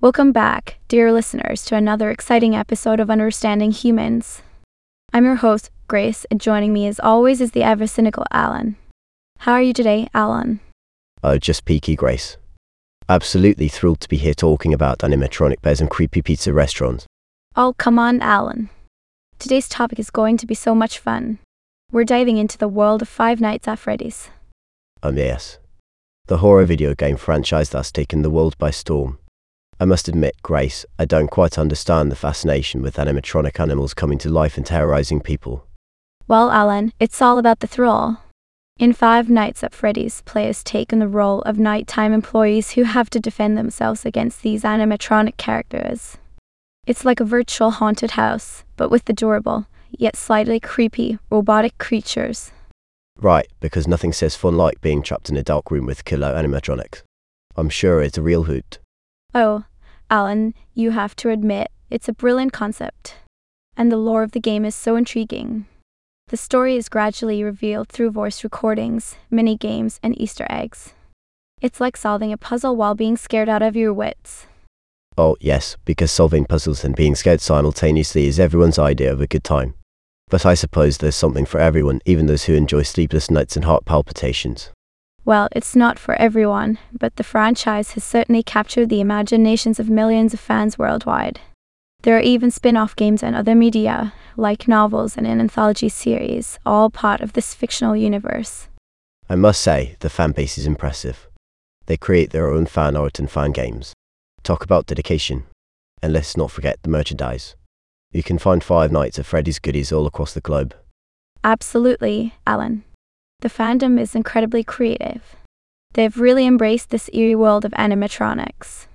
Welcome back, dear listeners, to another exciting episode of Understanding Humans. I'm your host, Grace, and joining me as always is the ever cynical Alan. How are you today, Alan? Oh, just peaky Grace. Absolutely thrilled to be here talking about animatronic bears and creepy pizza restaurants. Oh, come on, Alan. Today's topic is going to be so much fun. We're diving into the world of Five Nights at Freddy's. Um, yes. The horror video game franchise that's taken the world by storm. I must admit, Grace, I don't quite understand the fascination with animatronic animals coming to life and terrorizing people. Well, Alan, it's all about the thrill. In Five Nights at Freddy's, players take on the role of nighttime employees who have to defend themselves against these animatronic characters. It's like a virtual haunted house, but with adorable, yet slightly creepy, robotic creatures. Right, because nothing says fun like being trapped in a dark room with killer animatronics. I'm sure it's a real hoot. Oh, Alan, you have to admit, it's a brilliant concept. And the lore of the game is so intriguing. The story is gradually revealed through voice recordings, mini games, and Easter eggs. It's like solving a puzzle while being scared out of your wits. Oh, yes, because solving puzzles and being scared simultaneously is everyone's idea of a good time. But I suppose there's something for everyone, even those who enjoy sleepless nights and heart palpitations. Well, it's not for everyone, but the franchise has certainly captured the imaginations of millions of fans worldwide. There are even spin off games and other media, like novels and an anthology series, all part of this fictional universe. I must say, the fan base is impressive. They create their own fan art and fan games. Talk about dedication. And let's not forget the merchandise. You can find Five Nights at Freddy's goodies all across the globe. Absolutely, Alan. The fandom is incredibly creative. They've really embraced this eerie world of animatronics.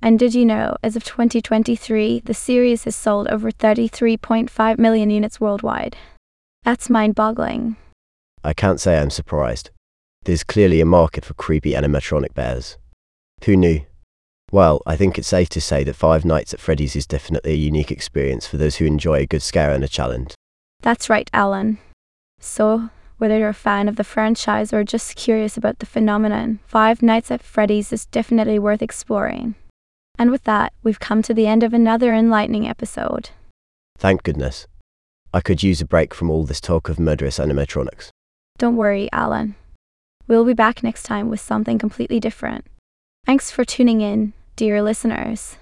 And did you know, as of 2023, the series has sold over 33.5 million units worldwide? That's mind boggling. I can't say I'm surprised. There's clearly a market for creepy animatronic bears. Who knew? Well, I think it's safe to say that Five Nights at Freddy's is definitely a unique experience for those who enjoy a good scare and a challenge. That's right, Alan. So, whether you're a fan of the franchise or just curious about the phenomenon, Five Nights at Freddy's is definitely worth exploring. And with that, we've come to the end of another enlightening episode. Thank goodness. I could use a break from all this talk of murderous animatronics. Don't worry, Alan. We'll be back next time with something completely different. Thanks for tuning in, dear listeners.